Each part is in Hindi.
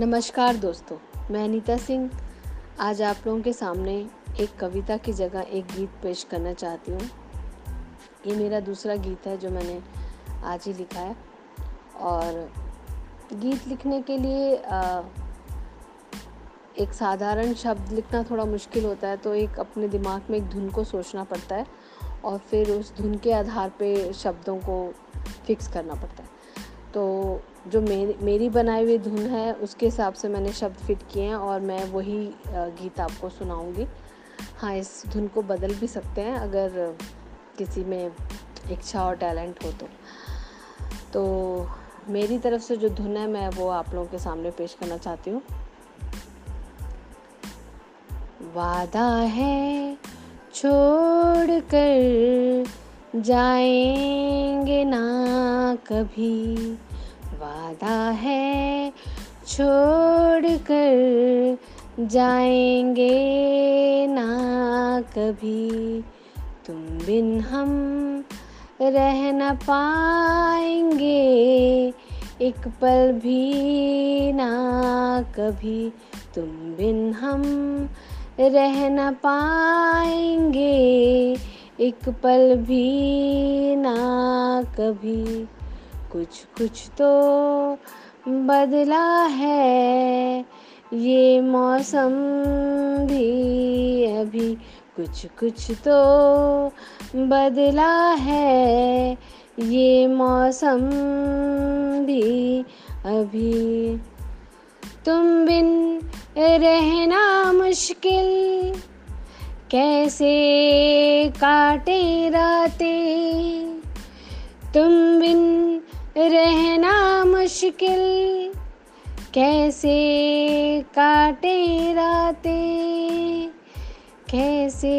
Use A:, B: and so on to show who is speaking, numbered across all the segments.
A: नमस्कार दोस्तों मैं अनीता सिंह। आज आप लोगों के सामने एक कविता की जगह एक गीत पेश करना चाहती हूँ। ये मेरा दूसरा गीत है जो मैंने आज ही लिखा है। और गीत लिखने के लिए आ, एक साधारण शब्द लिखना थोड़ा मुश्किल होता है तो एक अपने दिमाग में एक धुन को सोचना पड़ता है और फिर उस धुन के आधार पे शब्दों को फिक्स करना पड़ता है। तो जो मेरी मेरी बनाई हुई धुन है, उसके हिसाब से मैंने शब्द फिट किए हैं और मैं वही गीत आपको सुनाऊँगी। हाँ इस धुन को बदल भी सकते हैं अगर किसी में इच्छा और टैलेंट हो तो। तो मेरी तरफ़ से जो धुन है, मैं वो आप लोगों के सामने पेश करना चाहती हूँ। वादा है, छोड़ कर जाएँगे ना कभी। वादा है छोड़ कर जाएँगे ना कभी। तुम बिन हम रह न पाएँगे, एक पल भी ना कभी। तुम बिन हम रह न पाएँगे, एक पल भी ना कभी। कुछ कुछ तो बदला है। ये मौसम भी अभी कुछ कुछ तो बदला है। ये मौसम भी अभी तुम बिन रहना मुश्किल। कैसे काटे रातें? तुम बिन रहना मुश्किल। कैसे काटे रातें? कैसे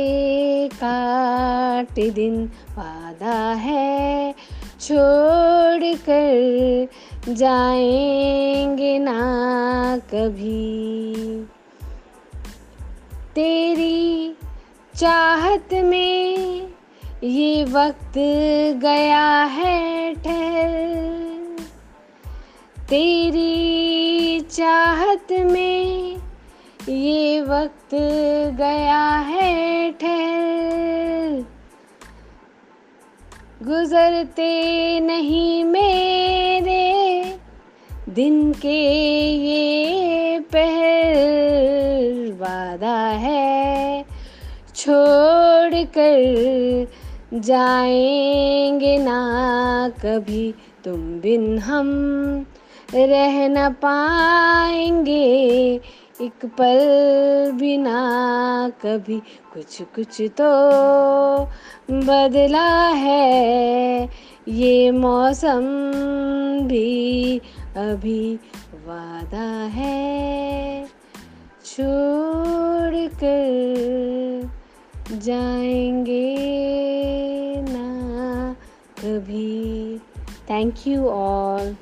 A: काटे दिन? वादा है छोड़ कर जाएँगे ना कभी। तेरी चाहत में ये वक्त गया है ठहर। तेरी चाहत में ये वक्त गया है ठहर। गुजरते नहीं मेरे दिन के ये पहर। वादा है छोड़ कर जाएँगे ना कभी, तुम बिन हम रह न पाएँगे। एक पल बिना कभी, कुछ कुछ तो बदला है। ये मौसम भी अभी वादा है। छोड़ कर जाएँगे ना कभी। Thank you all